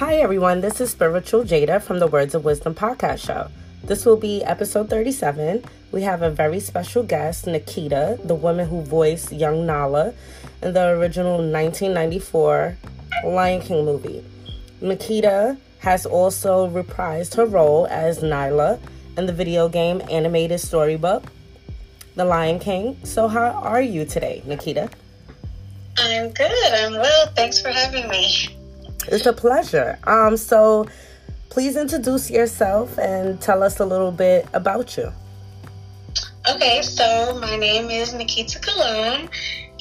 Hi, everyone. This is Spiritual Jada from the Words of Wisdom podcast show. This will be episode 37. We have a very special guest, Niketa, the woman who voiced young Nala in the original 1994 Lion King movie. Niketa has also reprised her role as Nala in the video game animated storybook, The Lion King. So, how are you today, Niketa? I'm good. I'm well. Thanks for having me. It's a pleasure. Um, so please introduce yourself and tell us a little bit about you. Okay, so my name is Niketa Calame,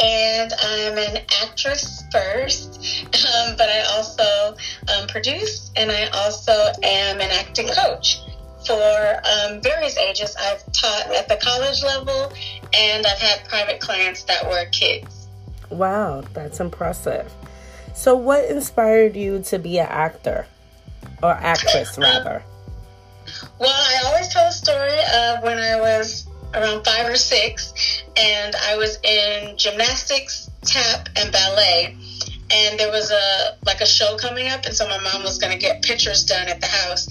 and I'm an actress first, um, but I also um, produce and I also am an acting coach for um, various ages. I've taught at the college level, and I've had private clients that were kids. Wow, that's impressive. So, what inspired you to be an actor or actress, rather? Well, I always tell a story of when I was around five or six, and I was in gymnastics, tap, and ballet. And there was a like a show coming up, and so my mom was going to get pictures done at the house.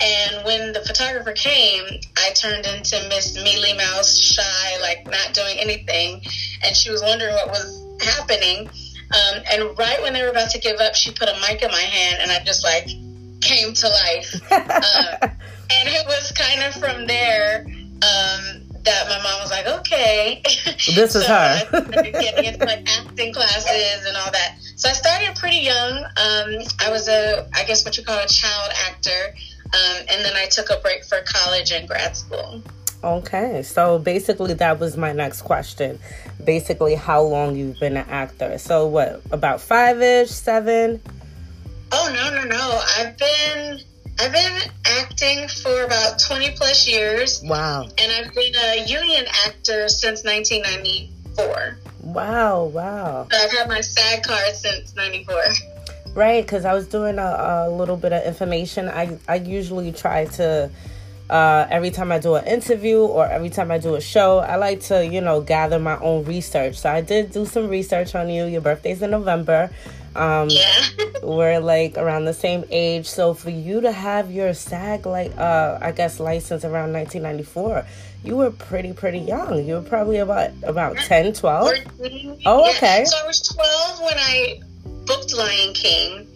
And when the photographer came, I turned into Miss Mealy Mouse, shy, like not doing anything, and she was wondering what was happening. Um, and right when they were about to give up, she put a mic in my hand, and I just like came to life. uh, and it was kind of from there um, that my mom was like, "Okay, this is so her." I started getting into like acting classes and all that. So I started pretty young. Um, I was a, I guess what you call a child actor, um, and then I took a break for college and grad school. Okay, so basically that was my next question. Basically, how long you've been an actor? So what, about five ish, seven? Oh no, no, no! I've been I've been acting for about twenty plus years. Wow! And I've been a union actor since 1994. Wow! Wow! So I've had my SAG card since '94. Right, because I was doing a, a little bit of information. I I usually try to uh, every time I do an interview or every time I do a show, I like to, you know, gather my own research. So I did do some research on you. Your birthday's in November. Um, yeah. we're like around the same age. So for you to have your SAG, like, uh, I guess, license around 1994, you were pretty, pretty young. You were probably about, about 10, 12. Oh, okay. So I was 12 when I booked Lion King.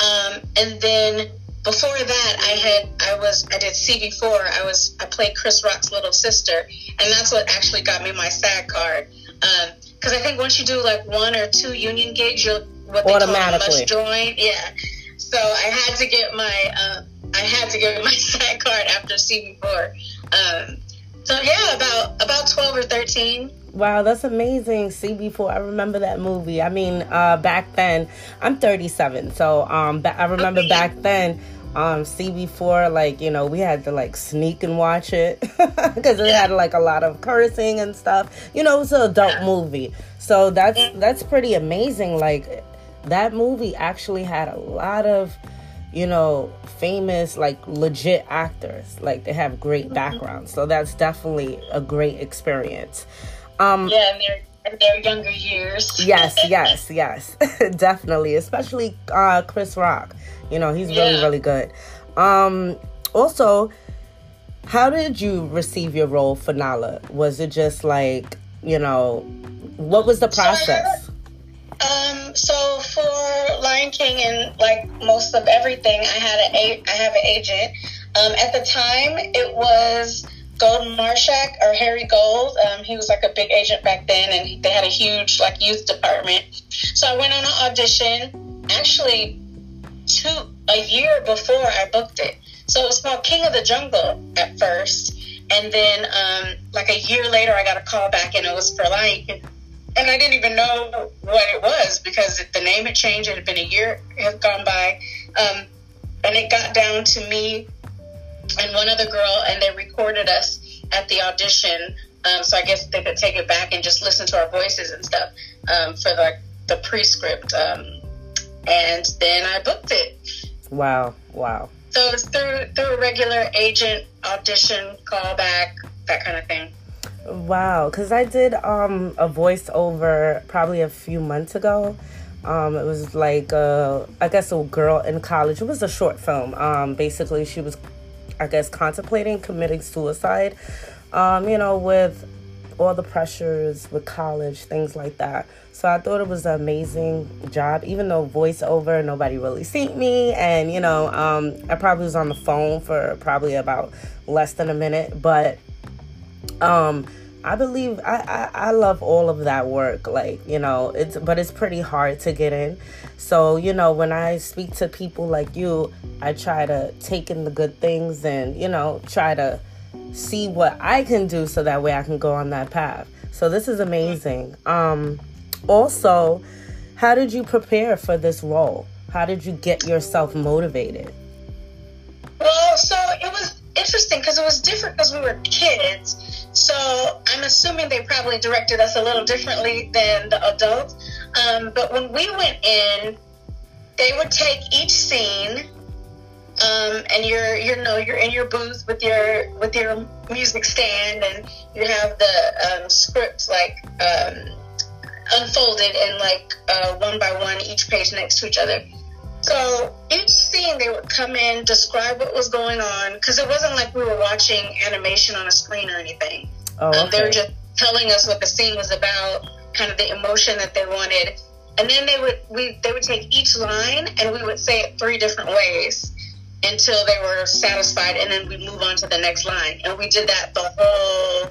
Um, and then before that I had I was I did CB4 I was I played Chris Rock's little sister and that's what actually got me my SAG card. Because um, I think once you do like one or two union gigs you'll what they automatically call must join. Yeah. So I had to get my uh, I had to get my SAG card after CB4 um, so yeah about about 12 or 13 Wow, that's amazing. CB4, I remember that movie. I mean, uh, back then, I'm 37, so um, I remember back then, um, CB4, like you know, we had to like sneak and watch it because it had like a lot of cursing and stuff. You know, it was an adult movie, so that's that's pretty amazing. Like that movie actually had a lot of you know, famous, like legit actors. Like they have great backgrounds. So that's definitely a great experience. Um, yeah, in their, in their younger years. yes, yes, yes, definitely. Especially uh, Chris Rock. You know, he's really, yeah. really good. Um, also, how did you receive your role for Nala? Was it just like, you know, what was the process? So um, so for Lion King and like most of everything, I had a I have an agent. Um, at the time, it was Gold Marshak or Harry Gold. Um, he was like a big agent back then, and they had a huge like youth department. So I went on an audition. Actually, two a year before I booked it. So it was called King of the Jungle at first, and then um, like a year later, I got a call back, and it was for like, and I didn't even know what it was because the name had changed. It had been a year had gone by, um, and it got down to me and one other girl, and they recorded us at the audition. Um, so I guess they could take it back and just listen to our voices and stuff um, for the the pre-script. Um, and then I booked it. Wow! Wow! So it's through through a regular agent audition, callback, that kind of thing. Wow, because I did um, a voiceover probably a few months ago Um, it was like a, I guess a girl in college. It was a short film. Um, basically, she was, I guess, contemplating committing suicide. Um, you know, with all the pressures with college, things like that. So I thought it was an amazing job, even though voiceover, nobody really seen me. And, you know, um, I probably was on the phone for probably about less than a minute. But um, I believe I, I, I love all of that work. Like, you know, it's but it's pretty hard to get in. So, you know, when I speak to people like you, I try to take in the good things and, you know, try to see what I can do so that way I can go on that path. So this is amazing. Um also, how did you prepare for this role? How did you get yourself motivated? Well, so it was interesting because it was different because we were kids. So I'm assuming they probably directed us a little differently than the adults. Um, but when we went in, they would take each scene um, and you're you know you're in your booth with your with your music stand and you have the um, script like um, unfolded and like uh, one by one each page next to each other so each scene they would come in describe what was going on because it wasn't like we were watching animation on a screen or anything Oh, um, they were just telling us what the scene was about kind of the emotion that they wanted and then they would we they would take each line and we would say it three different ways until they were satisfied and then we move on to the next line and we did that the whole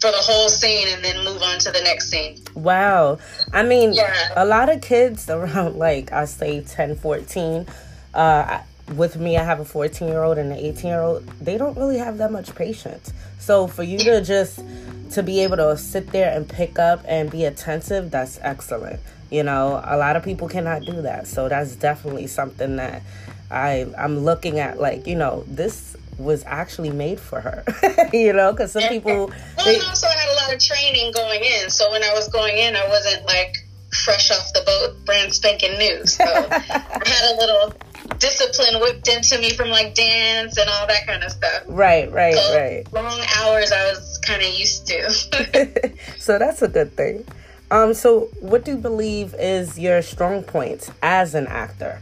for the whole scene and then move on to the next scene Wow. I mean, Yeah. a lot of kids around like I say 10, 14, uh I- with me I have a 14 year old and an 18 year old. They don't really have that much patience. So for you to just to be able to sit there and pick up and be attentive, that's excellent. You know, a lot of people cannot do that. So that's definitely something that I I'm looking at like, you know, this was actually made for her. you know, cuz some people well they, also i had a lot of training going in so when i was going in i wasn't like fresh off the boat brand spanking new so i had a little discipline whipped into me from like dance and all that kind of stuff right, right, so right. long hours i was kind of used to so that's a good thing. Um, so what do you believe is your strong points as an actor?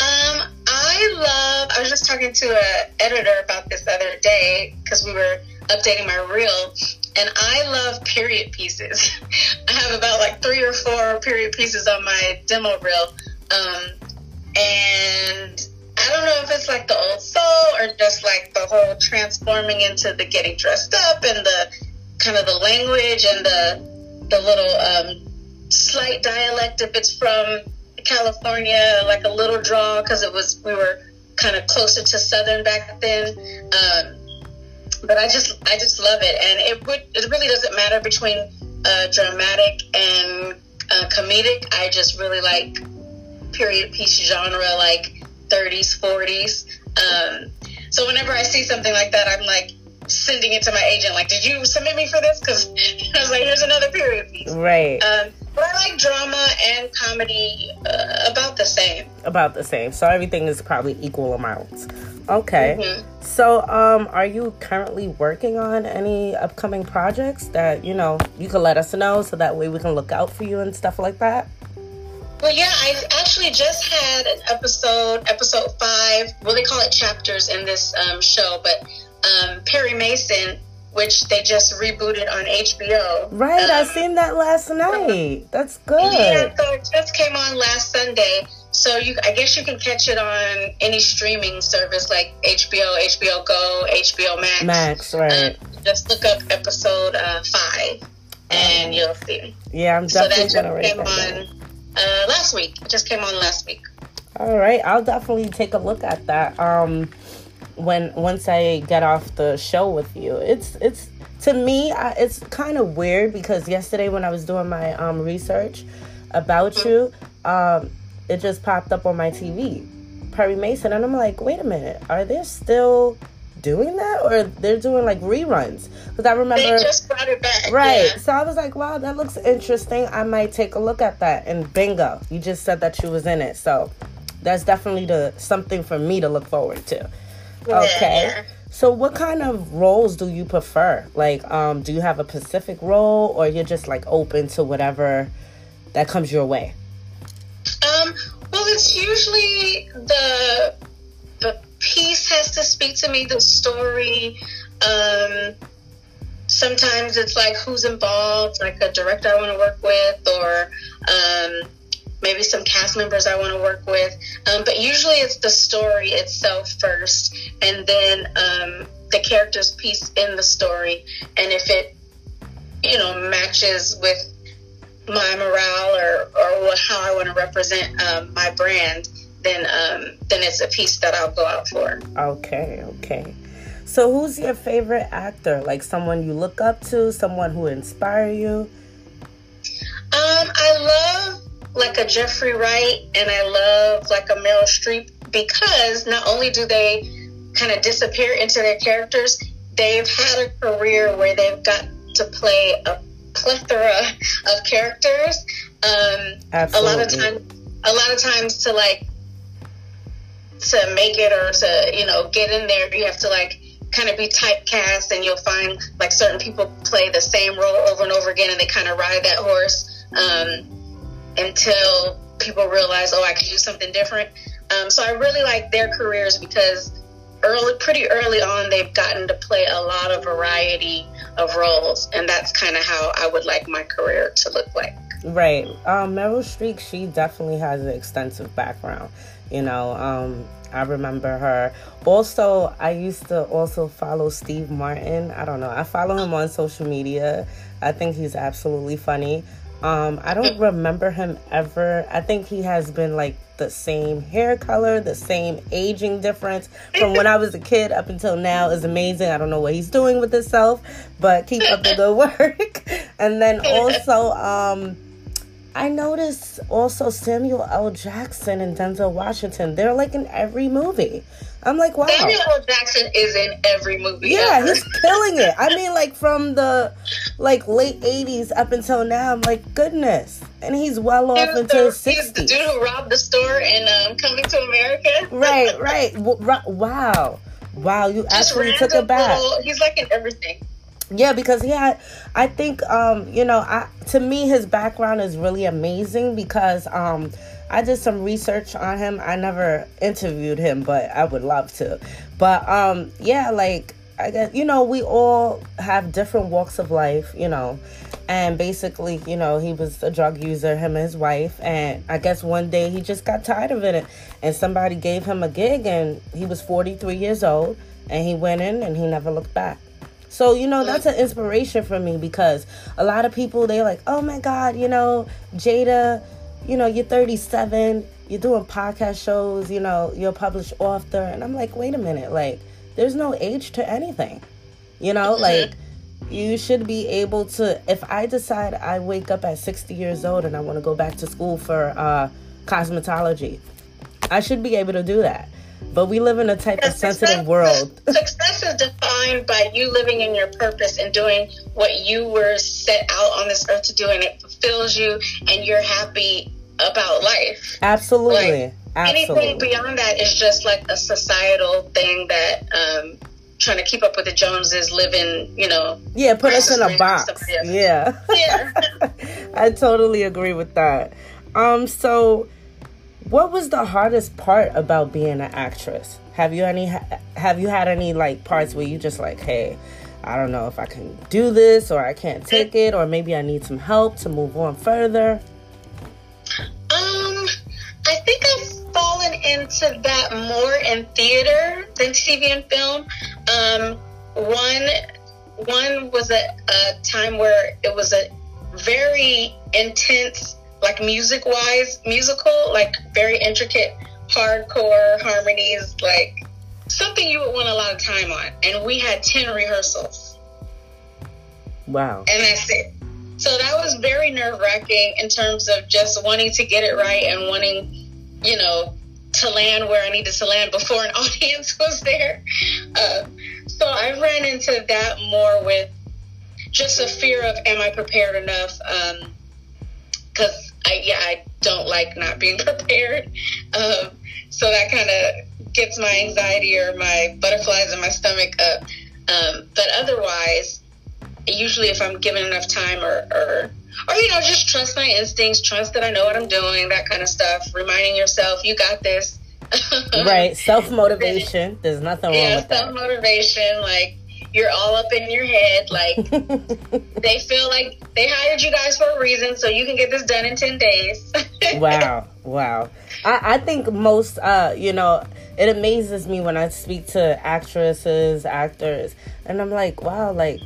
Um, I love. I was just talking to a editor about this the other day because we were updating my reel, and I love period pieces. I have about like three or four period pieces on my demo reel, um, and I don't know if it's like the old soul or just like the whole transforming into the getting dressed up and the kind of the language and the the little um, slight dialect if it's from California, like a little draw because it was we were kind of closer to southern back then. Um, but I just I just love it, and it would it really doesn't matter between uh, dramatic and uh, comedic. I just really like period piece genre, like 30s, 40s. Um, so whenever I see something like that, I'm like sending it to my agent, like, "Did you submit me for this?" Because I was like, "Here's another period piece." Right, Um, but I like drama and comedy uh, about the same. about the same. So everything is probably equal amounts. Okay. Mhm. So, um, are you currently working on any upcoming projects that you know you can let us know so that way we can look out for you and stuff like that? Well, yeah, I actually just had an episode, episode five. Well, they call it chapters in this um, show, but um, Perry Mason, which they just rebooted on HBO. Right, I Um, seen that last night. That's good. Yeah, so it just came on last Sunday. So you, I guess you can catch it on any streaming service like HBO, HBO Go, HBO Max. Max, right? Um, just look up episode uh, five, and you'll see. Yeah, I'm So that definitely just gonna came that on down. Uh, last week. It just came on last week. All right, I'll definitely take a look at that. Um, when once I get off the show with you, it's it's to me I, it's kind of weird because yesterday when I was doing my um research about you, um, it just popped up on my TV, Perry Mason, and I'm like, wait a minute, are they still doing that or they're doing like reruns? Because I remember They just brought it back. Right. yeah. So I was like, wow, that looks interesting. I might take a look at that. And bingo, you just said that you was in it. So that's definitely the something for me to look forward to. Okay. Yeah. So what kind of roles do you prefer? Like, um, do you have a specific role or you're just like open to whatever that comes your way? Um, well, it's usually the piece has to speak to me, the story. Um, sometimes it's like who's involved, like a director I want to work with, or um, maybe some cast members I want to work with. Um, but usually it's the story itself first, and then um, the character's piece in the story. And if it, you know, matches with my morale or, or how I want to represent um, my brand, then um, then it's a piece that I'll go out for. Okay, okay. So who's your favorite actor? Like someone you look up to, someone who inspire you? Um, I love like a Jeffrey Wright and I love like a Meryl Streep because not only do they kind of disappear into their characters, they've had a career where they've got to play a plethora of characters. Um, a lot of times, a lot of times to like to make it or to you know get in there, you have to like kind of be typecast, and you'll find like certain people play the same role over and over again, and they kind of ride that horse. Um, until people realize, oh, I can do something different. Um, so I really like their careers because early, pretty early on, they've gotten to play a lot of variety of roles, and that's kind of how I would like my career to look like. Right. Um, Meryl Streep, she definitely has an extensive background. You know, um, I remember her. Also, I used to also follow Steve Martin. I don't know. I follow him on social media. I think he's absolutely funny. Um, I don't remember him ever. I think he has been like the same hair color, the same aging difference from when I was a kid up until now is amazing. I don't know what he's doing with himself, but keep up the good work. and then also, um, I noticed also Samuel L. Jackson and Denzel Washington. They're like in every movie. I'm like, wow. Samuel L. Jackson is in every movie. Yeah, ever. he's killing it. I mean, like from the like late '80s up until now. I'm like, goodness, and he's well off the, his 60s. He's the dude who robbed the store in um, Coming to America. right, right. Wow, wow. You Just actually took it back. Little, he's like in everything. Yeah, because he had, I think, um, you know, I, to me, his background is really amazing because um, I did some research on him. I never interviewed him, but I would love to. But um, yeah, like, I guess, you know, we all have different walks of life, you know, and basically, you know, he was a drug user, him and his wife, and I guess one day he just got tired of it, and somebody gave him a gig, and he was 43 years old, and he went in and he never looked back. So, you know, that's an inspiration for me because a lot of people, they're like, oh my God, you know, Jada, you know, you're 37, you're doing podcast shows, you know, you're a published author. And I'm like, wait a minute, like, there's no age to anything. You know, like, you should be able to, if I decide I wake up at 60 years old and I want to go back to school for uh, cosmetology, I should be able to do that. But we live in a type of sensitive world. Success is defined by you living in your purpose and doing what you were set out on this earth to do, and it fulfills you, and you're happy about life. Absolutely. Like, Absolutely. Anything beyond that is just like a societal thing that um, trying to keep up with the Joneses, living, you know. Yeah, put us in a box. Yeah. Yeah. I totally agree with that. Um, so what was the hardest part about being an actress? Have you any have you had any like parts where you just like, hey, I don't know if I can do this or I can't take it or maybe I need some help to move on further? Um, I think I've fallen into that more in theater than TV and film. Um, one one was a, a time where it was a very intense like music wise, musical, like very intricate, hardcore harmonies, like something you would want a lot of time on. And we had 10 rehearsals. Wow. And that's it. So that was very nerve wracking in terms of just wanting to get it right and wanting, you know, to land where I needed to land before an audience was there. Uh, so I ran into that more with just a fear of, am I prepared enough? Because um, I yeah, I don't like not being prepared. Um, so that kind of gets my anxiety or my butterflies in my stomach up. Um, but otherwise, usually if I'm given enough time or, or or you know, just trust my instincts, trust that I know what I'm doing, that kind of stuff. Reminding yourself, you got this. right, self motivation. There's nothing wrong yeah, with that. self motivation. Like you're all up in your head. Like they feel like they hired you guys for a reason, so you can get this done in ten days. wow, wow. I, I think most, uh, you know, it amazes me when I speak to actresses, actors, and I'm like, wow, like,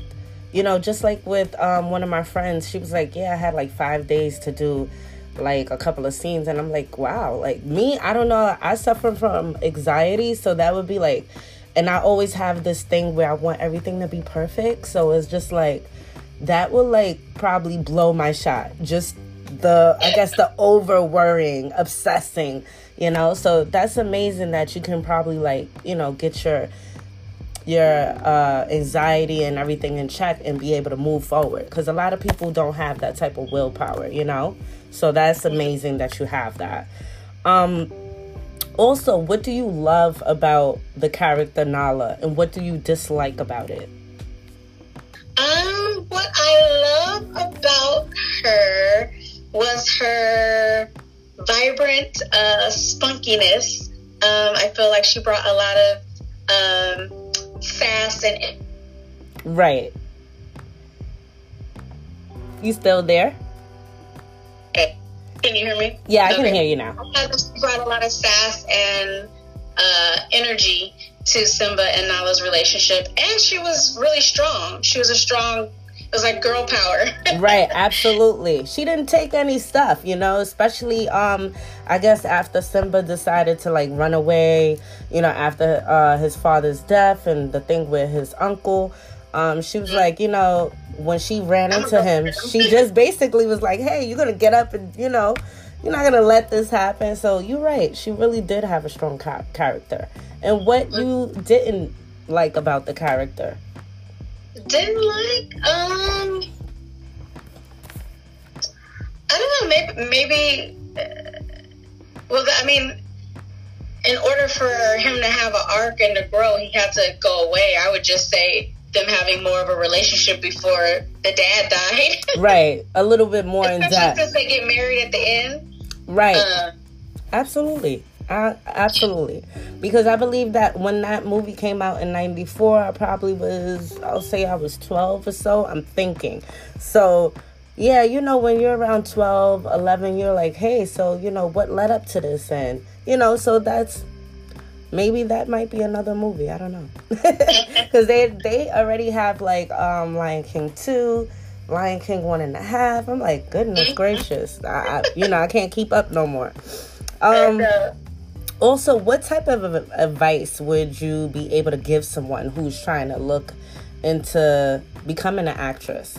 you know, just like with um, one of my friends, she was like, yeah, I had like five days to do like a couple of scenes and I'm like, wow, like me, I don't know, I suffer from anxiety, so that would be like and I always have this thing where I want everything to be perfect. So it's just like that will like probably blow my shot. Just the I guess the over worrying, obsessing, you know. So that's amazing that you can probably like, you know, get your your uh, anxiety and everything in check and be able to move forward because a lot of people don't have that type of willpower you know so that's amazing that you have that um also, what do you love about the character Nala and what do you dislike about it? Um, what I love about her was her vibrant uh, spunkiness. Um, I feel like she brought a lot of um, sass and. Right. You still there? Can you hear me? Yeah, I okay. can hear you now. Brought a lot of sass and uh, energy to Simba and Nala's relationship, and she was really strong. She was a strong. It was like girl power. right, absolutely. She didn't take any stuff, you know, especially um I guess after Simba decided to like run away, you know, after uh his father's death and the thing with his uncle. Um, she was mm-hmm. like, you know, when she ran into him, she just basically was like, "Hey, you're gonna get up and you know, you're not gonna let this happen." So you're right. She really did have a strong ca- character. And what you didn't like about the character? Didn't like? Um, I don't know. Maybe, maybe. Uh, well, I mean, in order for him to have an arc and to grow, he had to go away. I would just say them having more of a relationship before the dad died. right, a little bit more in depth. Since they get married at the end. Right. Uh, absolutely. Uh, absolutely. Because I believe that when that movie came out in 94, I probably was, I'll say I was 12 or so. I'm thinking. So, yeah, you know, when you're around 12, 11, you're like, hey, so, you know, what led up to this? And, you know, so that's maybe that might be another movie. I don't know, because they they already have like um Lion King two, Lion King one and a half. I'm like, goodness mm-hmm. gracious, I, I, you know I can't keep up no more. Um. Also, what type of advice would you be able to give someone who's trying to look into becoming an actress?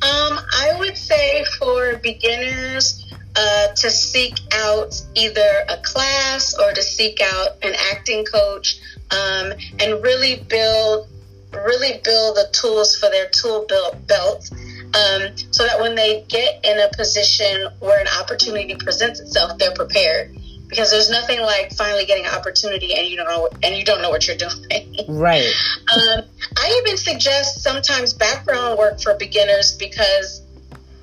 Um, I would say for beginners, uh, to seek out either a class or to seek out an acting coach um, and really build really build the tools for their tool belt um, so that when they get in a position where an opportunity presents itself they're prepared. Because there's nothing like finally getting an opportunity and you don't know and you don't know what you're doing. Right. Um, i even suggest sometimes background work for beginners because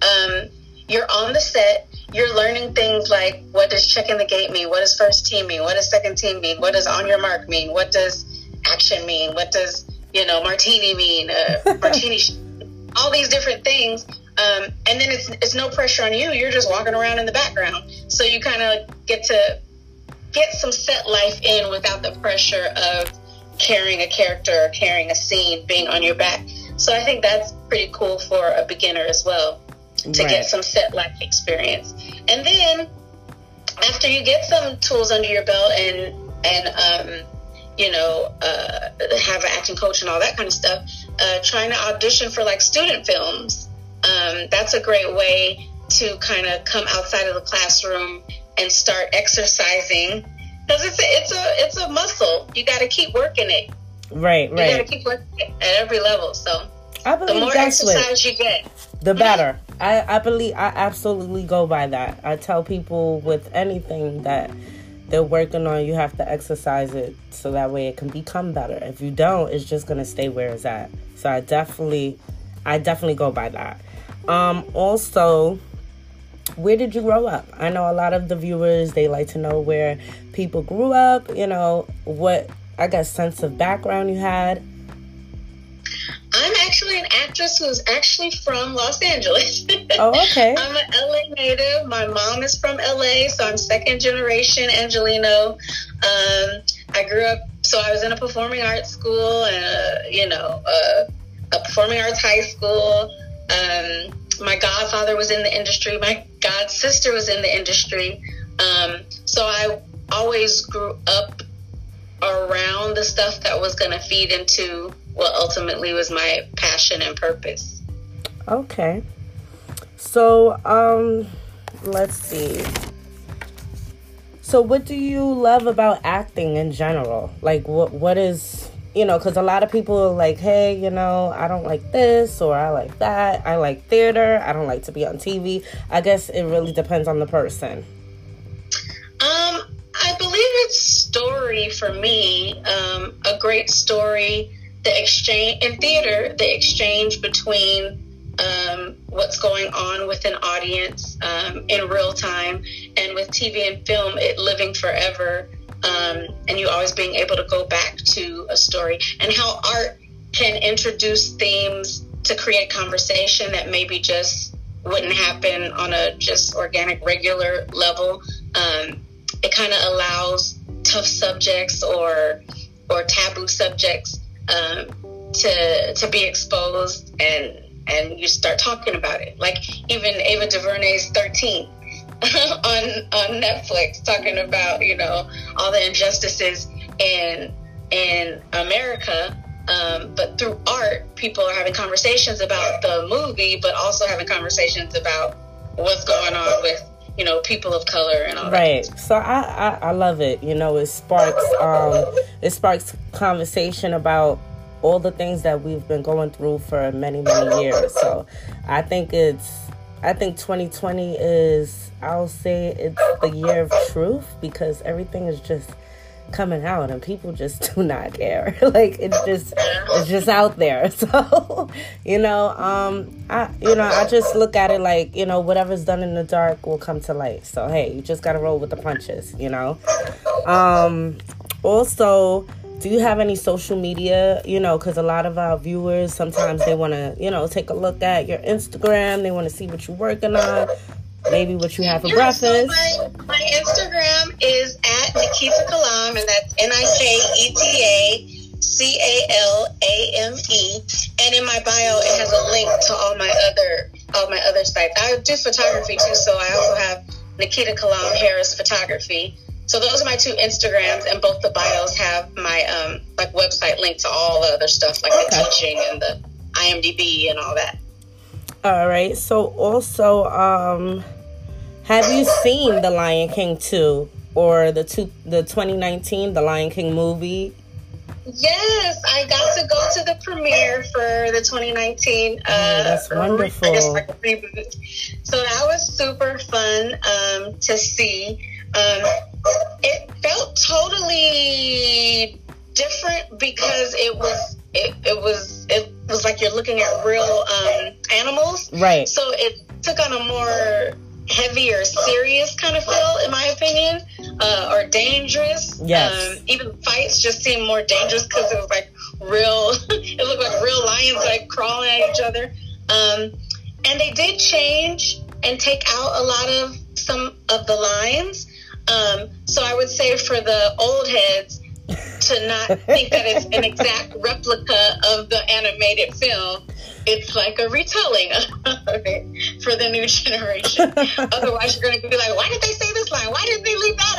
um, you're on the set you're learning things like what does checking the gate mean? What does first team mean? What does second team mean? What does on your mark mean? What does action mean? What does, you know, martini mean? Uh, martini, all these different things. Um, and then it's, it's no pressure on you. You're just walking around in the background. So you kind of get to get some set life in without the pressure of carrying a character or carrying a scene being on your back. So I think that's pretty cool for a beginner as well to right. get some set life experience. And then after you get some tools under your belt and and um, you know uh, have an acting coach and all that kind of stuff, uh, trying to audition for like student films. Um, that's a great way to kind of come outside of the classroom and start exercising because it's a, it's a it's a muscle. You got to keep working it. Right, right. You got to keep working it at every level. So I believe the more exercise you get, the better. I, I believe I absolutely go by that. I tell people with anything that they're working on, you have to exercise it so that way it can become better. If you don't, it's just gonna stay where it's at. So I definitely, I definitely go by that. Um, also, where did you grow up? I know a lot of the viewers they like to know where people grew up. You know what I guess sense of background you had. I'm actually an actress who's actually from Los Angeles. Oh, okay. I'm an LA native. My mom is from LA, so I'm second generation Angelino. Um, I grew up, so I was in a performing arts school and, you know, a, a performing arts high school. Um, my godfather was in the industry. My god sister was in the industry. Um, so I always grew up around the stuff that was going to feed into what ultimately was my passion and purpose. Okay. So, um, let's see. So, what do you love about acting in general? Like, what what is you know? Because a lot of people are like, hey, you know, I don't like this or I like that. I like theater. I don't like to be on TV. I guess it really depends on the person. Um, I believe it's story for me. Um, a great story. The exchange in theater, the exchange between um, what's going on with an audience um, in real time, and with TV and film, it living forever, um, and you always being able to go back to a story, and how art can introduce themes to create conversation that maybe just wouldn't happen on a just organic, regular level. Um, it kind of allows tough subjects or or taboo subjects um, to to be exposed and and you start talking about it. Like even Ava DuVernay's 13 on on Netflix talking about, you know, all the injustices in in America. Um, but through art, people are having conversations about the movie, but also having conversations about what's going on with you know people of color and all right. That. so I, I i love it. You know it sparks um it sparks conversation about all the things that we've been going through for many many years. So i think it's i think 2020 is i'll say it's the year of truth because everything is just coming out and people just do not care. Like it's just it's just out there. So you know um i you know i just look at it like you know whatever's done in the dark will come to light. So hey you just gotta roll with the punches you know? Um also do you have any social media? You know because a lot of our viewers sometimes they want to you know take a look at your instagram. They want to see what you're working on maybe what you have for Yeah, breakfast is at Niketa Calame, and that's N I K E T A C A L A M E. And in my bio, it has a link to all my other all my other sites. I do photography too, so I also have Niketa Calame Harris Photography. So those are my two Instagrams, and both the bios have my um like website link to all the other stuff, like the Okay. teaching and the IMDb and all that. All right. So also, um, have you seen The Lion King two or the two the 2019 The Lion King movie? Yes, I got to go to the premiere for the 2019. Uh, Oh, that's wonderful. like. So that was super fun um, to see. Um, it felt totally different because it was it, it was it was like you're looking at real um, animals. Right. So it took on a more heavier, serious kind of feel, in my opinion, uh, or dangerous. Yes. Um, even fights just seemed more dangerous because it was like real. it looked like real lions like crawling at each other. Um, and they did change and take out a lot of some of the lines. Um, so I would say for the old heads to not think that it's an exact replica of the animated film. It's like a retelling of it for the new generation. Otherwise, you're going to be like, why did they say this line? Why did they leave that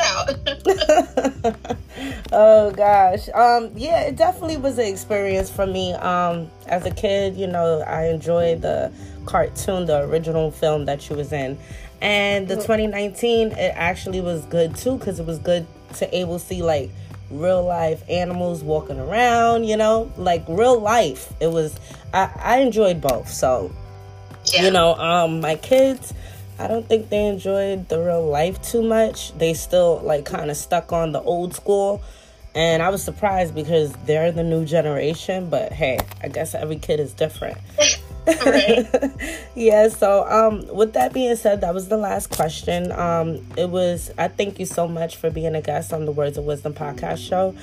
out? oh gosh. Um yeah, it definitely was an experience for me. Um as a kid, you know, I enjoyed the cartoon, the original film that she was in. And the 2019 it actually was good too cuz it was good to able to see like real life animals walking around, you know, like real life. It was I I enjoyed both. So, you know um my kids i don't think they enjoyed the real life too much they still like kind of stuck on the old school and i was surprised because they're the new generation but hey i guess every kid is different yeah, so um with that being said, that was the last question. Um it was I thank you so much for being a guest on the Words of Wisdom podcast show.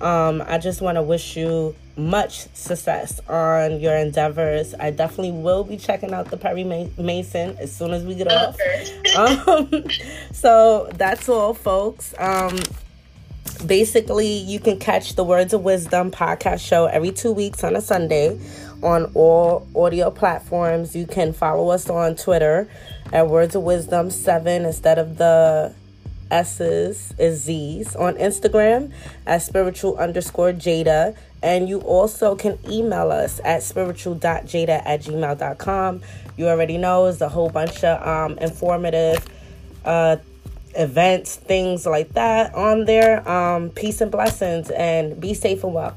Um I just want to wish you much success on your endeavors. I definitely will be checking out the Perry Mason as soon as we get off. um, so that's all, folks. Um, basically, you can catch the Words of Wisdom podcast show every two weeks on a Sunday on all audio platforms. You can follow us on Twitter at Words of Wisdom 7 instead of the S's is Z's on Instagram at spiritual underscore Jada. And you also can email us at spiritual.jada at gmail.com. You already know it's a whole bunch of um, informative uh, events, things like that on there. Um, peace and blessings, and be safe and well.